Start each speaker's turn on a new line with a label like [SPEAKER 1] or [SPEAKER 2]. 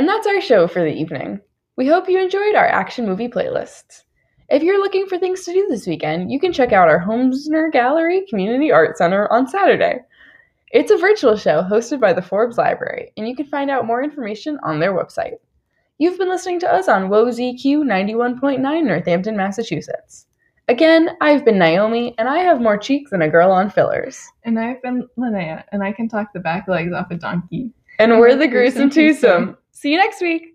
[SPEAKER 1] And that's our show for the evening. We hope you enjoyed our action movie playlists. If you're looking for things to do this weekend, you can check out our Hosmer Gallery Community Art Center on Saturday. It's a virtual show hosted by the Forbes Library, and you can find out more information on their website. You've been listening to us on WOZQ 91.9 Northampton, Massachusetts. Again, I've been Naomi, and I have more cheeks than a girl on fillers.
[SPEAKER 2] And I've been Linnea, and I can talk the back legs off a donkey.
[SPEAKER 1] And we're the Gruesome Twosome. See you next week.